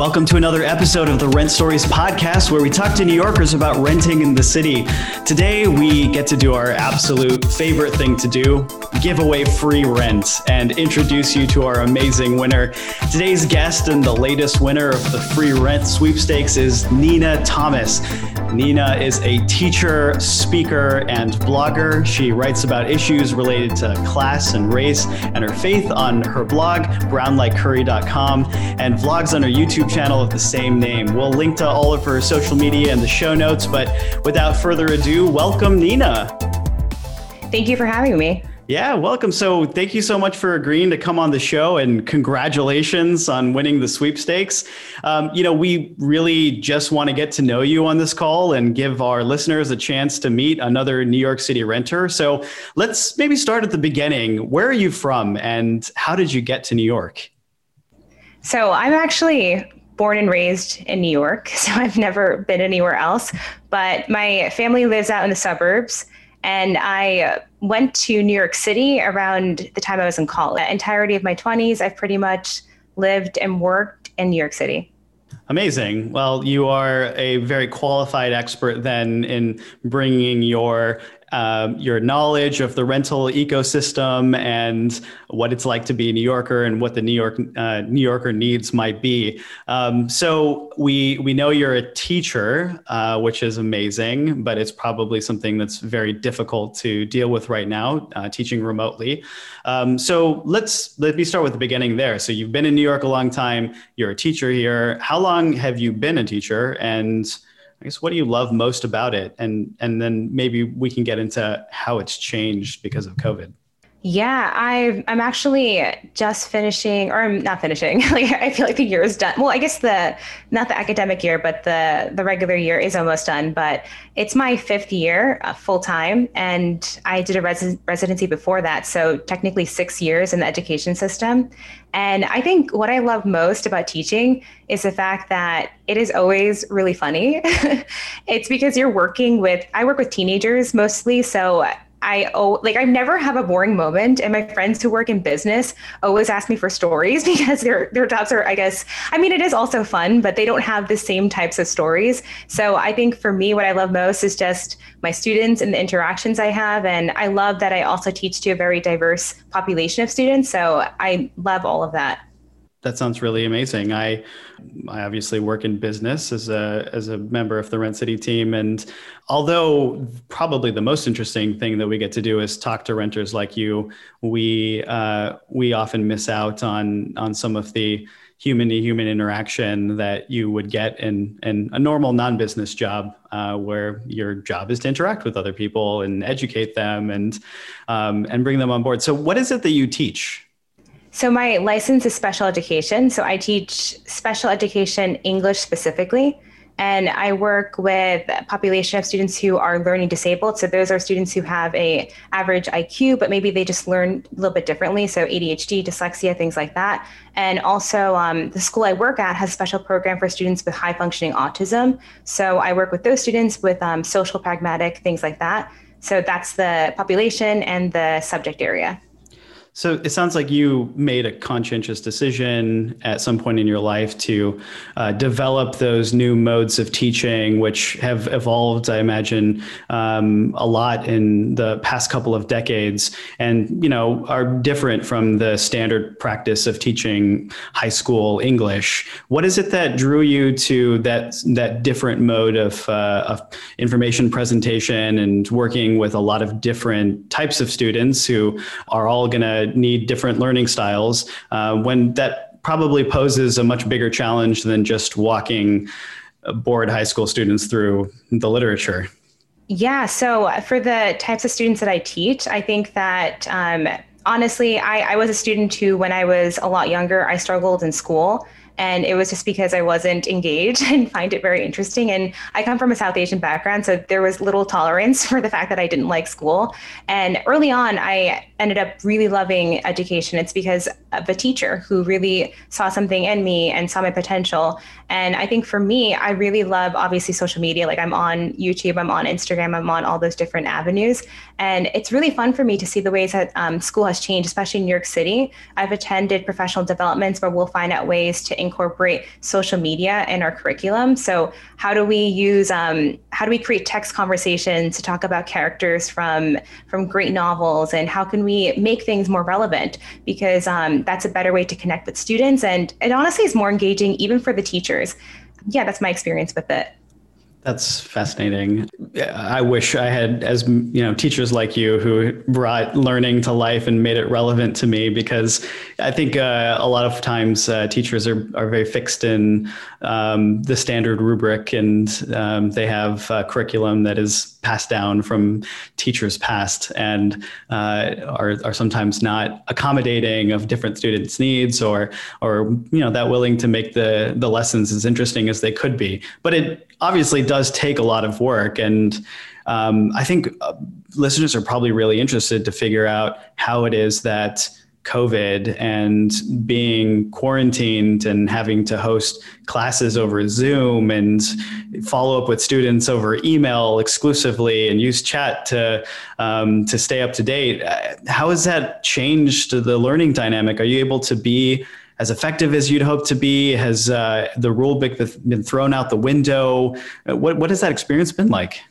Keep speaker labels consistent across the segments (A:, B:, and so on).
A: Welcome to another episode of the Rent Stories podcast, where we talk to New Yorkers about renting in the city. Today, we get to do our absolute favorite thing to do give away free rent and introduce you to our amazing winner. Today's guest and the latest winner of the free rent sweepstakes is Nina Thomas. Nina is a teacher, speaker, and blogger. She writes about issues related to class and race and her faith on her blog, brownlikecurry.com, and vlogs on her YouTube channel of the same name. We'll link to all of her social media in the show notes, but without further ado, welcome, Nina.
B: Thank you for having me.
A: Yeah, welcome. So, thank you so much for agreeing to come on the show and congratulations on winning the sweepstakes. Um, you know, we really just want to get to know you on this call and give our listeners a chance to meet another New York City renter. So, let's maybe start at the beginning. Where are you from and how did you get to New York?
B: So, I'm actually born and raised in New York, so I've never been anywhere else. But my family lives out in the suburbs. And I went to New York City around the time I was in college. The entirety of my 20s, I've pretty much lived and worked in New York City.
A: Amazing. Well, you are a very qualified expert then in bringing your um, your knowledge of the rental ecosystem and what it's like to be a New Yorker and what the New York uh, New Yorker needs might be. Um, so we we know you're a teacher, uh, which is amazing, but it's probably something that's very difficult to deal with right now, uh, teaching remotely. Um, so let's let me start with the beginning there. So you've been in New York a long time. You're a teacher here. How long have you been a teacher and I guess what do you love most about it? And and then maybe we can get into how it's changed because of COVID.
B: Yeah, I I'm actually just finishing, or I'm not finishing. like I feel like the year is done. Well, I guess the not the academic year, but the the regular year is almost done. But it's my fifth year uh, full time, and I did a res- residency before that, so technically six years in the education system. And I think what I love most about teaching is the fact that it is always really funny. it's because you're working with I work with teenagers mostly, so I oh like I never have a boring moment and my friends who work in business always ask me for stories because their their jobs are I guess I mean it is also fun but they don't have the same types of stories. So I think for me what I love most is just my students and the interactions I have and I love that I also teach to a very diverse population of students so I love all of that
A: that sounds really amazing. I I obviously work in business as a as a member of the Rent City team and although probably the most interesting thing that we get to do is talk to renters like you, we uh, we often miss out on on some of the human to human interaction that you would get in, in a normal non-business job uh, where your job is to interact with other people and educate them and um, and bring them on board. So what is it that you teach?
B: So my license is special education. So I teach special education English specifically. And I work with a population of students who are learning disabled. So those are students who have a average IQ, but maybe they just learn a little bit differently. So ADHD, dyslexia, things like that. And also um, the school I work at has a special program for students with high functioning autism. So I work with those students with um, social pragmatic, things like that. So that's the population and the subject area.
A: So it sounds like you made a conscientious decision at some point in your life to uh, develop those new modes of teaching, which have evolved, I imagine, um, a lot in the past couple of decades, and you know are different from the standard practice of teaching high school English. What is it that drew you to that that different mode of, uh, of information presentation and working with a lot of different types of students who are all going to need different learning styles uh, when that probably poses a much bigger challenge than just walking bored high school students through the literature.
B: Yeah. So for the types of students that I teach, I think that um, honestly, I, I was a student who, when I was a lot younger, I struggled in school. And it was just because I wasn't engaged and find it very interesting. And I come from a South Asian background, so there was little tolerance for the fact that I didn't like school. And early on, I ended up really loving education. It's because of a teacher who really saw something in me and saw my potential. And I think for me, I really love obviously social media. Like I'm on YouTube, I'm on Instagram, I'm on all those different avenues. And it's really fun for me to see the ways that um, school has changed, especially in New York City. I've attended professional developments where we'll find out ways to incorporate social media in our curriculum. So how do we use um, how do we create text conversations to talk about characters from from great novels, and how can we make things more relevant? Because um, that's a better way to connect with students, and it honestly is more engaging even for the teachers. Yeah, that's my experience with it.
A: That's fascinating. I wish I had as you know teachers like you who brought learning to life and made it relevant to me because I think uh, a lot of times uh, teachers are are very fixed in um, the standard rubric and um, they have curriculum that is passed down from teachers past and uh, are are sometimes not accommodating of different students' needs or or you know that willing to make the the lessons as interesting as they could be. But it obviously does take a lot of work. And um, I think uh, listeners are probably really interested to figure out how it is that COVID and being quarantined and having to host classes over Zoom and follow up with students over email exclusively and use chat to um, to stay up to date. Uh, how has that changed the learning dynamic? Are you able to be as effective as you'd hope to be? Has uh, the rule book been thrown out the window? Uh, what, what has that experience been like?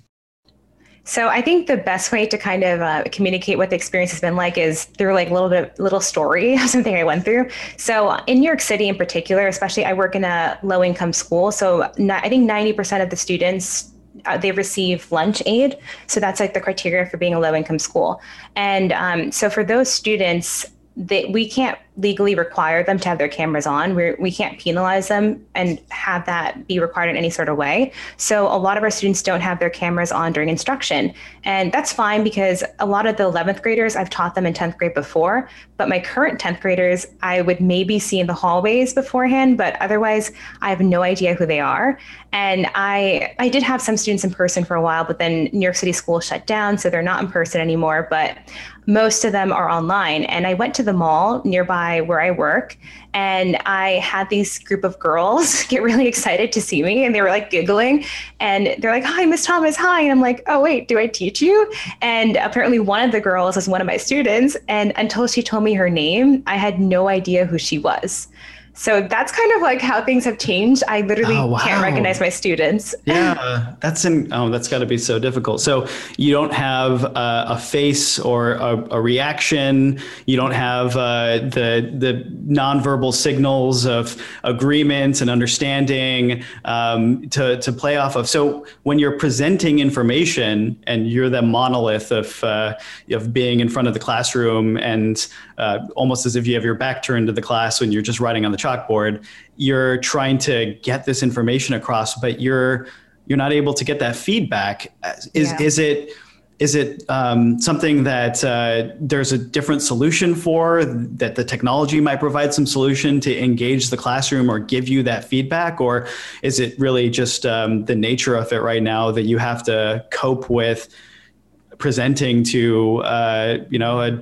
B: So I think the best way to kind of uh, communicate what the experience has been like is through like a little bit little story of something I went through. So in New York City in particular, especially I work in a low income school. So I think 90% of the students uh, they receive lunch aid. So that's like the criteria for being a low income school. And um, so for those students, they, we can't legally require them to have their cameras on. We're, we can't penalize them and have that be required in any sort of way. So a lot of our students don't have their cameras on during instruction. And that's fine because a lot of the 11th graders, I've taught them in 10th grade before, but my current 10th graders, I would maybe see in the hallways beforehand, but otherwise I have no idea who they are. And I, I did have some students in person for a while, but then New York City school shut down, so they're not in person anymore, but most of them are online. And I went to the mall nearby where I work. And I had these group of girls get really excited to see me and they were like giggling and they're like, Hi, Miss Thomas, hi. And I'm like, Oh, wait, do I teach you? And apparently one of the girls is one of my students. And until she told me her name, I had no idea who she was. So that's kind of like how things have changed. I literally oh, wow. can't recognize my students.
A: yeah, that's in. Oh, that's got to be so difficult. So you don't have uh, a face or a, a, reaction. You don't have uh, the the nonverbal signals of agreement and understanding um, to to play off of. So when you're presenting information and you're the monolith of uh, of being in front of the classroom and uh, almost as if you have your back turned to the class when you're just writing on the chalkboard you're trying to get this information across but you're you're not able to get that feedback is yeah. is it is it um, something that uh, there's a different solution for that the technology might provide some solution to engage the classroom or give you that feedback or is it really just um, the nature of it right now that you have to cope with presenting to uh, you know a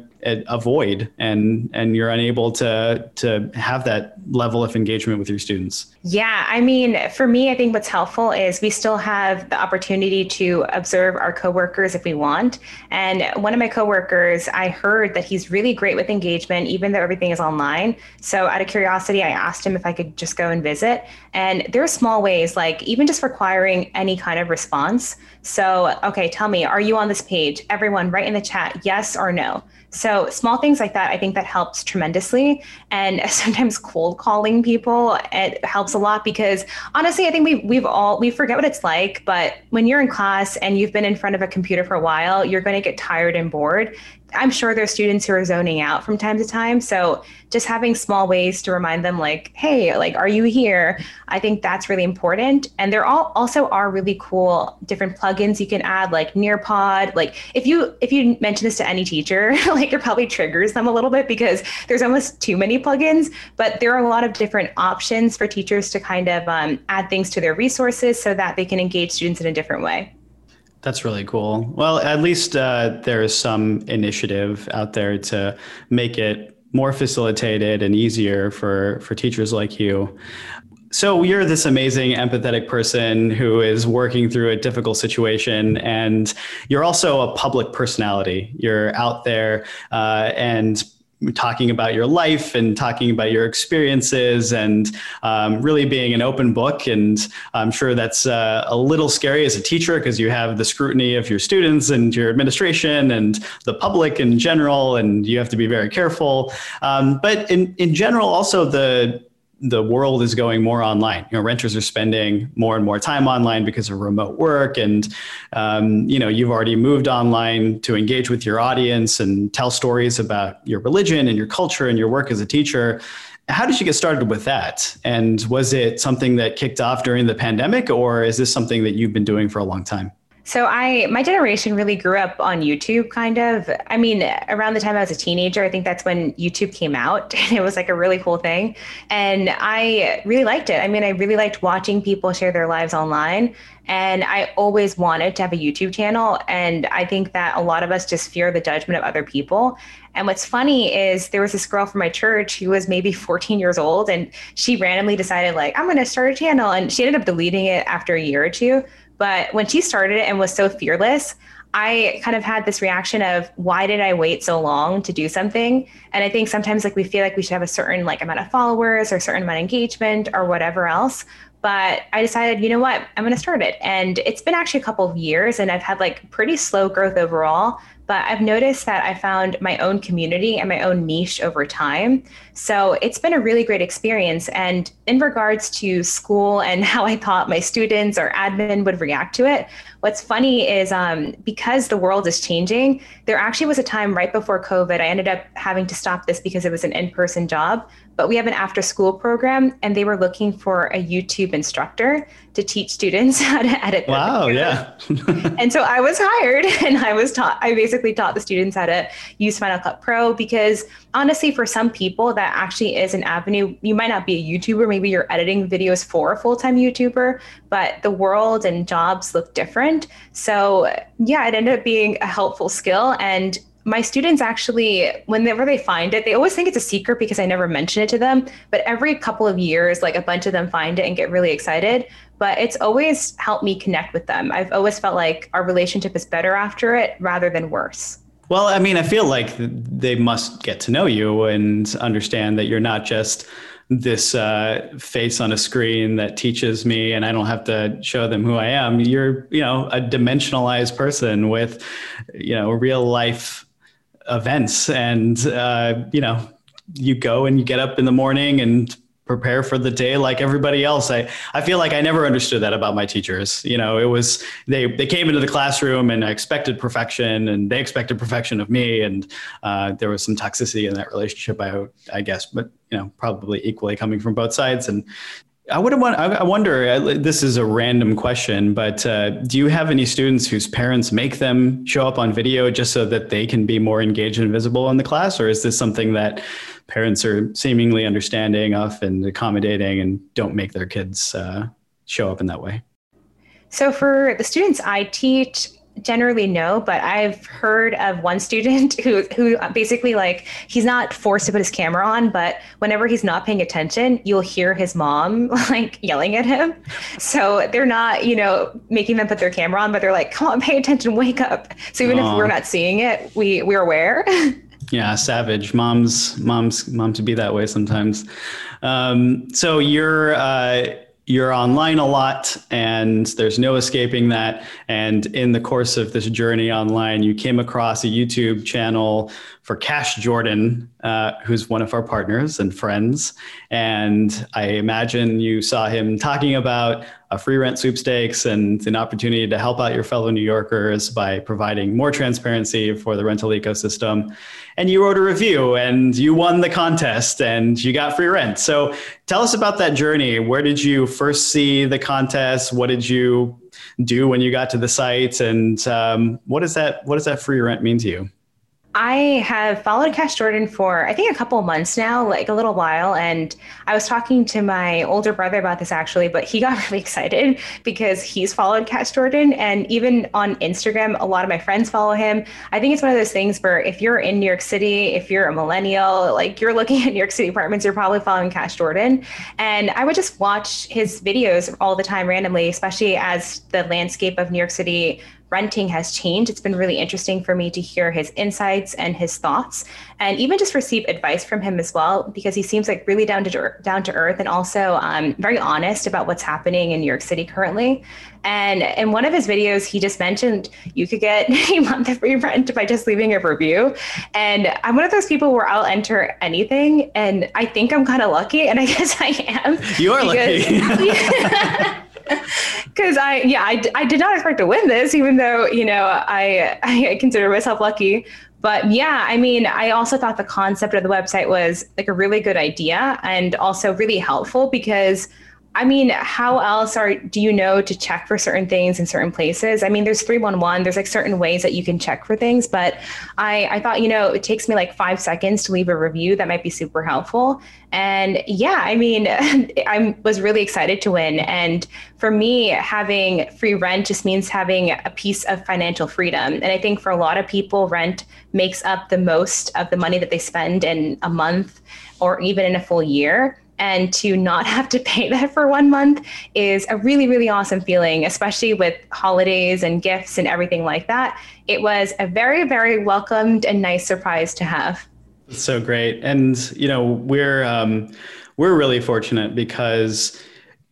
A: avoid and and you're unable to to have that level of engagement with your students.
B: Yeah i mean for me i think what's helpful is we still have the opportunity to observe our coworkers if we want. And one of my coworkers i heard that he's really great with engagement even though everything is online. So out of curiosity i asked him if i could just go and visit. And there are small ways like even just requiring any kind of response so okay tell me are you on this page everyone write in the chat yes or no so small things like that, I think that helps tremendously. And sometimes cold calling people, it helps a lot because honestly, I think we we've all we forget what it's like. But when you're in class and you've been in front of a computer for a while, you're going to get tired and bored. I'm sure there's students who are zoning out from time to time. So just having small ways to remind them, like, hey, like, are you here? I think that's really important. And there all also are really cool different plugins you can add, like Nearpod. Like if you if you mention this to any teacher, like it probably triggers them a little bit because there's almost too many plugins. But there are a lot of different options for teachers to kind of um, add things to their resources so that they can engage students in a different way.
A: That's really cool. Well, at least uh, there is some initiative out there to make it more facilitated and easier for for teachers like you. So you're this amazing empathetic person who is working through a difficult situation, and you're also a public personality. You're out there uh, and talking about your life and talking about your experiences and um, really being an open book. And I'm sure that's uh, a little scary as a teacher because you have the scrutiny of your students and your administration and the public in general, and you have to be very careful. Um, but in, in general, also the the world is going more online. You know, renters are spending more and more time online because of remote work, and um, you know, you've already moved online to engage with your audience and tell stories about your religion and your culture and your work as a teacher. How did you get started with that? And was it something that kicked off during the pandemic, or is this something that you've been doing for a long time?
B: So I my generation really grew up on YouTube kind of. I mean, around the time I was a teenager, I think that's when YouTube came out and it was like a really cool thing. And I really liked it. I mean, I really liked watching people share their lives online and I always wanted to have a YouTube channel and I think that a lot of us just fear the judgment of other people. And what's funny is there was this girl from my church who was maybe 14 years old and she randomly decided like I'm going to start a channel and she ended up deleting it after a year or two but when she started it and was so fearless, I kind of had this reaction of why did I wait so long to do something? And I think sometimes like we feel like we should have a certain like amount of followers or certain amount of engagement or whatever else. But I decided, you know what, I'm going to start it. And it's been actually a couple of years and I've had like pretty slow growth overall. But I've noticed that I found my own community and my own niche over time. So it's been a really great experience. And in regards to school and how I thought my students or admin would react to it, what's funny is um, because the world is changing, there actually was a time right before COVID, I ended up having to stop this because it was an in person job but we have an after school program and they were looking for a YouTube instructor to teach students how to edit.
A: Wow, yeah.
B: and so I was hired and I was taught, I basically taught the students how to use Final Cut Pro because honestly, for some people, that actually is an avenue. You might not be a YouTuber, maybe you're editing videos for a full time YouTuber, but the world and jobs look different. So, yeah, it ended up being a helpful skill. And my students actually, whenever they find it, they always think it's a secret because I never mention it to them. But every couple of years, like a bunch of them find it and get really excited. But it's always helped me connect with them. I've always felt like our relationship is better after it rather than worse.
A: Well, I mean, I feel like they must get to know you and understand that you're not just this uh, face on a screen that teaches me and I don't have to show them who I am. You're, you know, a dimensionalized person with, you know, real life events and uh, you know you go and you get up in the morning and prepare for the day like everybody else. I, I feel like I never understood that about my teachers. You know, it was they they came into the classroom and I expected perfection and they expected perfection of me and uh, there was some toxicity in that relationship I I guess, but you know, probably equally coming from both sides and I would want. I wonder. This is a random question, but uh, do you have any students whose parents make them show up on video just so that they can be more engaged and visible in the class, or is this something that parents are seemingly understanding of and accommodating, and don't make their kids uh, show up in that way?
B: So for the students I teach, generally no, but I've heard of one student who who basically like he's not forced to put his camera on, but whenever he's not paying attention, you'll hear his mom like yelling at him. So they're not, you know, making them put their camera on, but they're like, "Come on, pay attention, wake up." So even Aww. if we're not seeing it, we we're aware.
A: yeah, savage moms, moms, moms to be that way sometimes. Um, so you're. Uh, you're online a lot and there's no escaping that. And in the course of this journey online, you came across a YouTube channel for Cash Jordan, uh, who's one of our partners and friends. And I imagine you saw him talking about a free rent sweepstakes and an opportunity to help out your fellow New Yorkers by providing more transparency for the rental ecosystem. And you wrote a review and you won the contest and you got free rent. So tell us about that journey. Where did you first see the contest? What did you do when you got to the site? And um, what does that what does that free rent mean to you?
B: I have followed Cash Jordan for I think a couple months now, like a little while. And I was talking to my older brother about this actually, but he got really excited because he's followed Cash Jordan. And even on Instagram, a lot of my friends follow him. I think it's one of those things where if you're in New York City, if you're a millennial, like you're looking at New York City apartments, you're probably following Cash Jordan. And I would just watch his videos all the time randomly, especially as the landscape of New York City renting has changed. It's been really interesting for me to hear his insights and his thoughts, and even just receive advice from him as well, because he seems like really down to down to earth and also um, very honest about what's happening in New York City currently. And in one of his videos, he just mentioned you could get a month of free rent by just leaving a review. And I'm one of those people where I'll enter anything, and I think I'm kind of lucky, and I guess I am.
A: You are
B: lucky. because I yeah I, I did not expect to win this even though you know I I consider myself lucky. But yeah I mean I also thought the concept of the website was like a really good idea and also really helpful because I mean, how else are do you know to check for certain things in certain places? I mean, there's 311, there's like certain ways that you can check for things, but I, I thought, you know, it takes me like five seconds to leave a review. That might be super helpful. And yeah, I mean, I was really excited to win. And for me, having free rent just means having a piece of financial freedom. And I think for a lot of people, rent makes up the most of the money that they spend in a month or even in a full year and to not have to pay that for one month is a really really awesome feeling especially with holidays and gifts and everything like that. It was a very very welcomed and nice surprise to have.
A: So great. And you know we're um, we're really fortunate because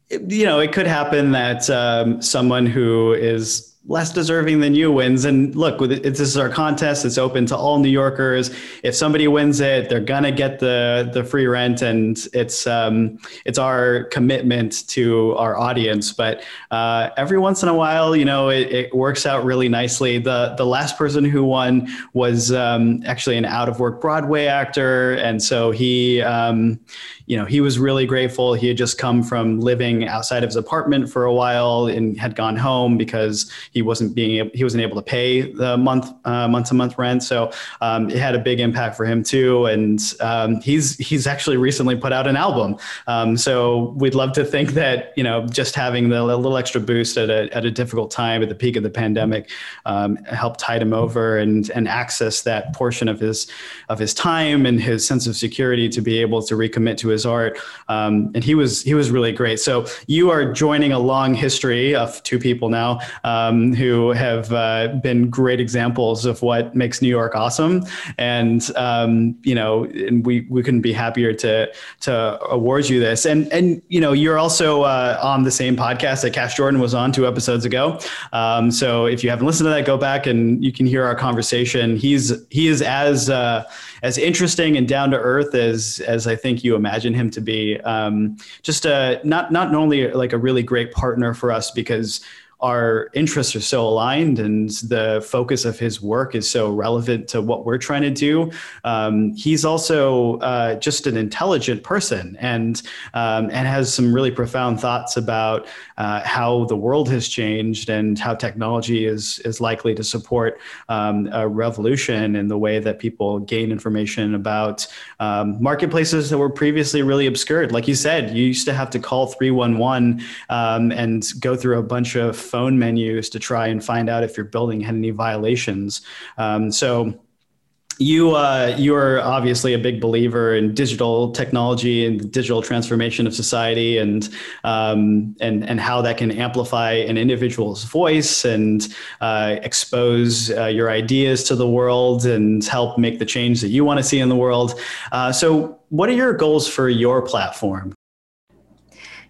A: you know it could happen that um, someone who is less deserving than you wins. And look, this is our contest. It's open to all New Yorkers. If somebody wins it, they're gonna get the the free rent, and it's um, it's our commitment to our audience. But uh, every once in a while, you know, it, it, works out really nicely. The the last person who won was um, actually an out of work Broadway actor, and so he. Um, you know, he was really grateful. He had just come from living outside of his apartment for a while and had gone home because he wasn't being able, he wasn't able to pay the month uh, month to month rent. So um, it had a big impact for him too. And um, he's he's actually recently put out an album. Um, so we'd love to think that you know just having the little extra boost at a at a difficult time at the peak of the pandemic um, helped tide him over and and access that portion of his of his time and his sense of security to be able to recommit to his art. Um, and he was he was really great. So you are joining a long history of two people now um, who have uh, been great examples of what makes New York awesome. And um, you know, and we we couldn't be happier to to award you this. And and you know, you're also uh, on the same podcast that Cash Jordan was on two episodes ago. Um, so if you haven't listened to that, go back and you can hear our conversation. He's he is as uh, as interesting and down to earth as as I think you imagine him to be. Um, just a, not not only like a really great partner for us because our interests are so aligned and the focus of his work is so relevant to what we're trying to do. Um, he's also uh, just an intelligent person and um, and has some really profound thoughts about uh, how the world has changed and how technology is is likely to support um, a revolution in the way that people gain information about um, marketplaces that were previously really obscured. Like you said, you used to have to call 311 um, and go through a bunch of phone menus to try and find out if your building had any violations. Um, so you uh, you are obviously a big believer in digital technology and the digital transformation of society and um, and and how that can amplify an individual's voice and uh, expose uh, your ideas to the world and help make the change that you want to see in the world. Uh, so, what are your goals for your platform?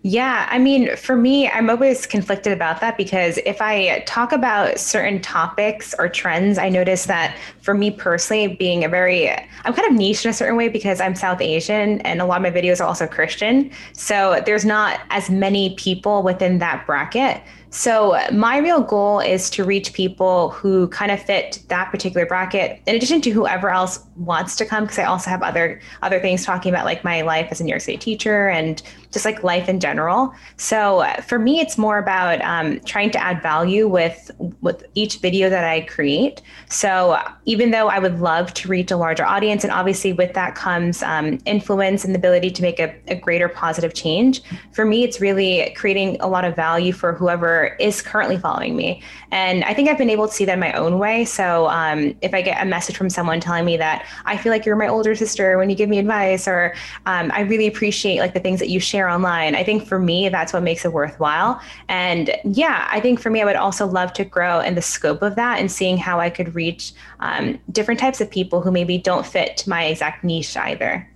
B: Yeah, I mean, for me, I'm always conflicted about that because if I talk about certain topics or trends, I notice that for me personally, being a very, I'm kind of niche in a certain way because I'm South Asian and a lot of my videos are also Christian. So there's not as many people within that bracket. So, my real goal is to reach people who kind of fit that particular bracket, in addition to whoever else wants to come, because I also have other other things talking about like my life as a New York City teacher and just like life in general. So, for me, it's more about um, trying to add value with with each video that I create. So, even though I would love to reach a larger audience, and obviously with that comes um, influence and the ability to make a, a greater positive change. For me, it's really creating a lot of value for whoever is currently following me. And I think I've been able to see that in my own way. So um, if I get a message from someone telling me that I feel like you're my older sister when you give me advice, or um, I really appreciate like the things that you share online, I think for me, that's what makes it worthwhile. And yeah, I think for me, I would also love to grow in the scope of that and seeing how I could reach um, different types of people who maybe don't fit my exact niche either.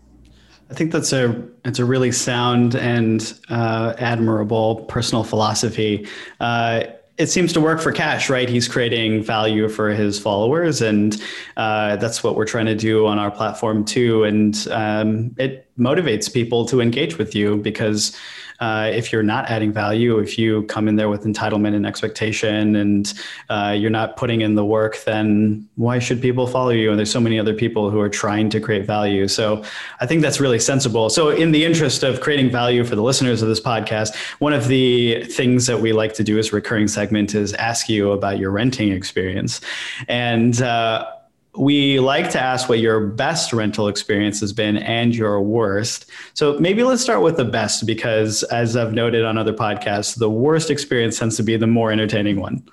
A: I think that's a it's a really sound and uh, admirable personal philosophy. Uh, it seems to work for Cash, right? He's creating value for his followers, and uh, that's what we're trying to do on our platform too. And um, it motivates people to engage with you because uh, if you're not adding value, if you come in there with entitlement and expectation and uh, you're not putting in the work, then why should people follow you? And there's so many other people who are trying to create value. So I think that's really sensible. So, in the interest of creating value for the listeners of this podcast, one of the things that we like to do as recurring segment is ask you about your renting experience. And uh, we like to ask what your best rental experience has been and your worst. So maybe let's start with the best because, as I've noted on other podcasts, the worst experience tends to be the more entertaining one.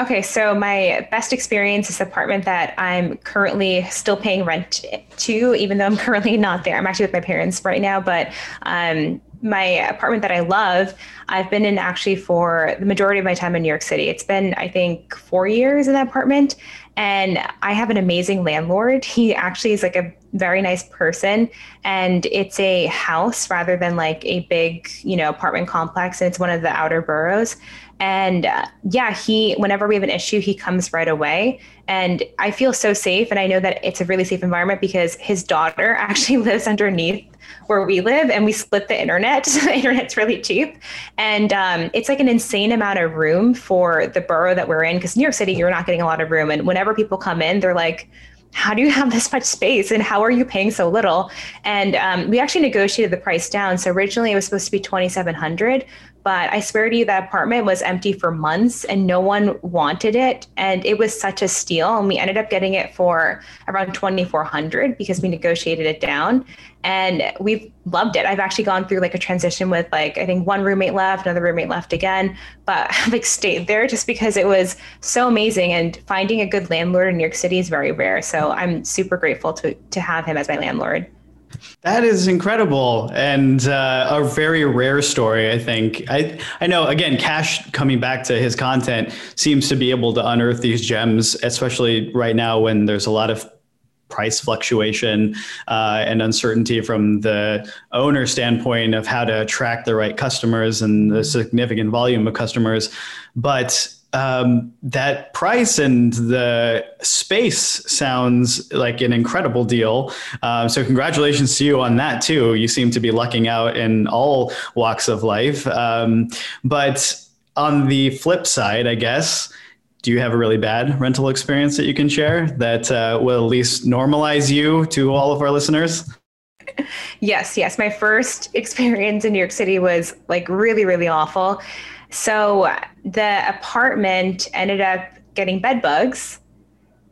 B: Okay, so my best experience is the apartment that I'm currently still paying rent to, even though I'm currently not there. I'm actually with my parents right now, but um, my apartment that I love, I've been in actually for the majority of my time in New York City. It's been, I think, four years in that apartment. And I have an amazing landlord. He actually is like a very nice person. And it's a house rather than like a big, you know, apartment complex. And it's one of the outer boroughs. And uh, yeah, he, whenever we have an issue, he comes right away. And I feel so safe. And I know that it's a really safe environment because his daughter actually lives underneath where we live and we split the internet. the internet's really cheap. And um, it's like an insane amount of room for the borough that we're in. Because New York City, you're not getting a lot of room. And whenever people come in, they're like, how do you have this much space and how are you paying so little and um, we actually negotiated the price down so originally it was supposed to be 2700 but I swear to you, that apartment was empty for months and no one wanted it. And it was such a steal. And we ended up getting it for around 2400 because we negotiated it down. And we've loved it. I've actually gone through like a transition with like, I think one roommate left, another roommate left again, but I've like stayed there just because it was so amazing. And finding a good landlord in New York City is very rare. So I'm super grateful to, to have him as my landlord.
A: That is incredible and uh, a very rare story. I think I I know again, Cash coming back to his content seems to be able to unearth these gems, especially right now when there's a lot of price fluctuation uh, and uncertainty from the owner standpoint of how to attract the right customers and the significant volume of customers. But um, that price and the space sounds like an incredible deal. Uh, so congratulations to you on that too. You seem to be lucking out in all walks of life. Um, but on the flip side, I guess, do you have a really bad rental experience that you can share that uh, will at least normalize you to all of our listeners?
B: Yes, yes. My first experience in New York City was like really, really awful. So uh, the apartment ended up getting bed bugs.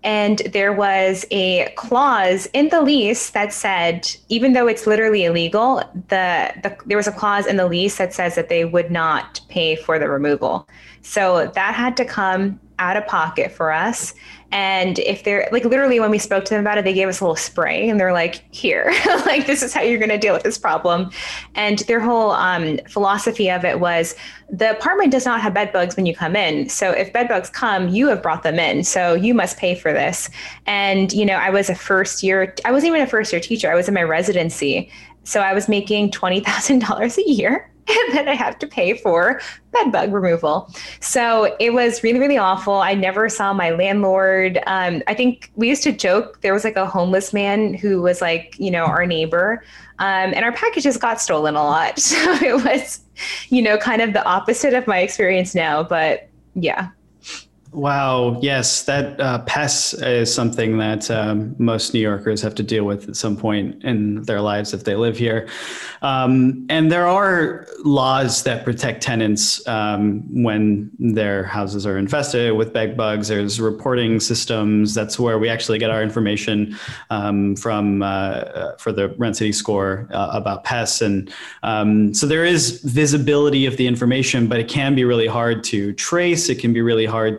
B: And there was a clause in the lease that said, even though it's literally illegal, the, the there was a clause in the lease that says that they would not pay for the removal. So that had to come out of pocket for us. And if they're like literally when we spoke to them about it, they gave us a little spray and they're like, here, like this is how you're going to deal with this problem. And their whole um, philosophy of it was the apartment does not have bed bugs when you come in. So if bed bugs come, you have brought them in. So you must pay for this. And, you know, I was a first year, I wasn't even a first year teacher, I was in my residency. So I was making $20,000 a year and then I have to pay for bed bug removal. So it was really, really awful. I never saw my landlord. Um, I think we used to joke there was like a homeless man who was like, you know, our neighbor. Um, and our packages got stolen a lot. So it was, you know, kind of the opposite of my experience now. But yeah.
A: Wow. Yes, that uh, is something that um, most New Yorkers have to deal with at some point in their lives if they live here. Um, and there are laws that protect tenants um, when their houses are infested with bed bugs. There's reporting systems. That's where we actually get our information um, from uh, for the Rent City score uh, about pests. And um, so there is visibility of the information, but it can be really hard to trace. It can be really hard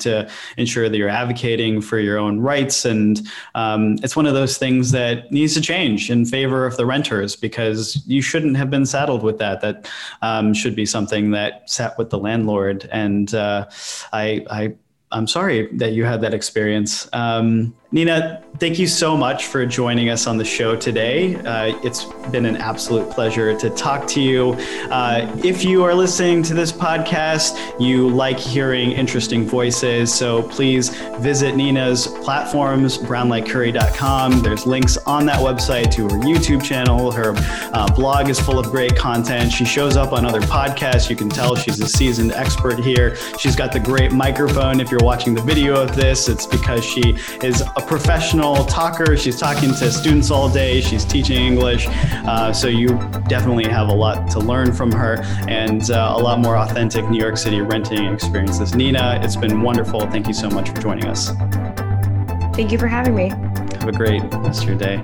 A: ensure that you're advocating for your own rights. And um, it's one of those things that needs to change in favor of the renters because you shouldn't have been saddled with that. That um, should be something that sat with the landlord. And uh, I, I I'm sorry that you had that experience. Um, Nina, thank you so much for joining us on the show today. Uh, it's been an absolute pleasure to talk to you. Uh, if you are listening to this podcast, you like hearing interesting voices, so please visit Nina's platforms, brownlikecurry.com. There's links on that website to her YouTube channel. Her uh, blog is full of great content. She shows up on other podcasts. You can tell she's a seasoned expert here. She's got the great microphone. If you're watching the video of this, it's because she is a professional talker. She's talking to students all day. She's teaching English. Uh, so you definitely have a lot to learn from her and uh, a lot more authentic New York City renting experiences. Nina, it's been wonderful. Thank you so much for joining us.
B: Thank you for having me.
A: Have a great rest of your day.